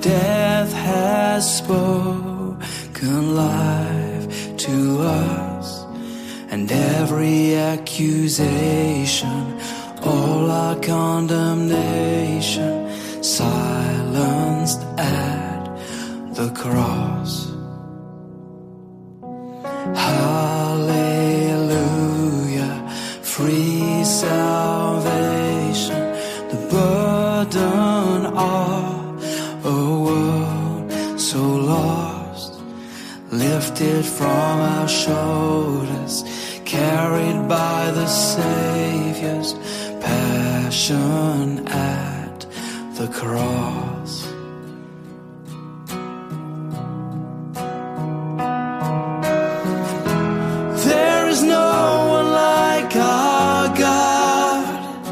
death has spoken life to us, and every accusation, all our condemnation, silenced at the cross. Lifted from our shoulders, carried by the Savior's passion at the cross. There is no one like our God.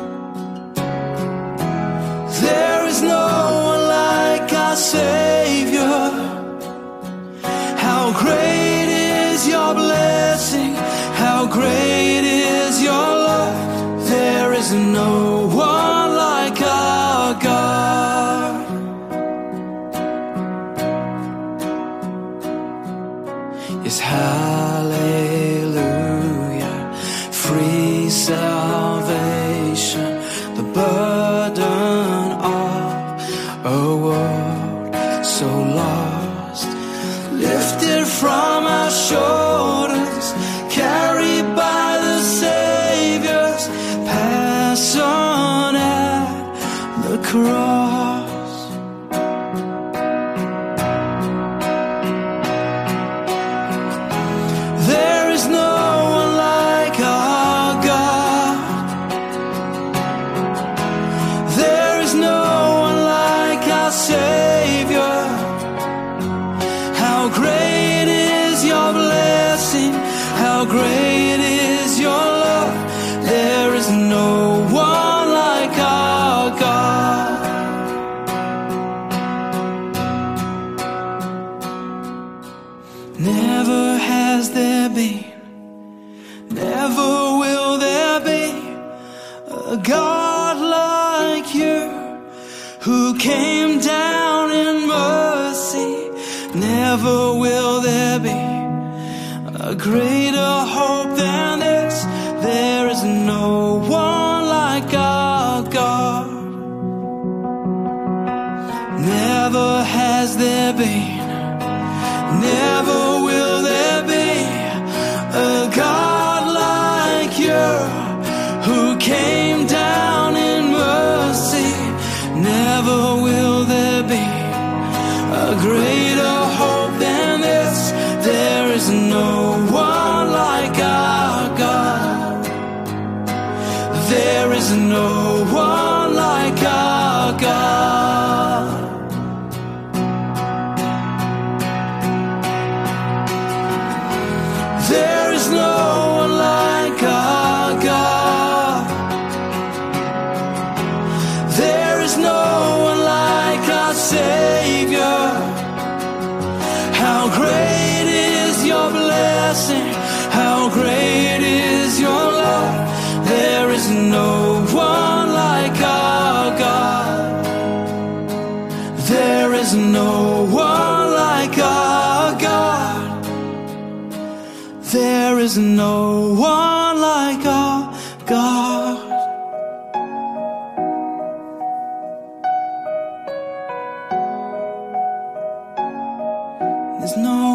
There is no one like is hallelujah, free salvation, the burden of a world so lost, lifted from our shoulders, carried by the Savior's passion at the cross. Never has there been, never will there be a God like you who came down in mercy. Never will there be a greater hope than this. There is no one like our God. Never has there been. Never will there be a God like you who came down in mercy. Never will there be a greater hope than this. There is no one like our God. There is no one like Savior. How great is your blessing? How great is your love? There is no one like our God. There is no one like our God. There is no one There's no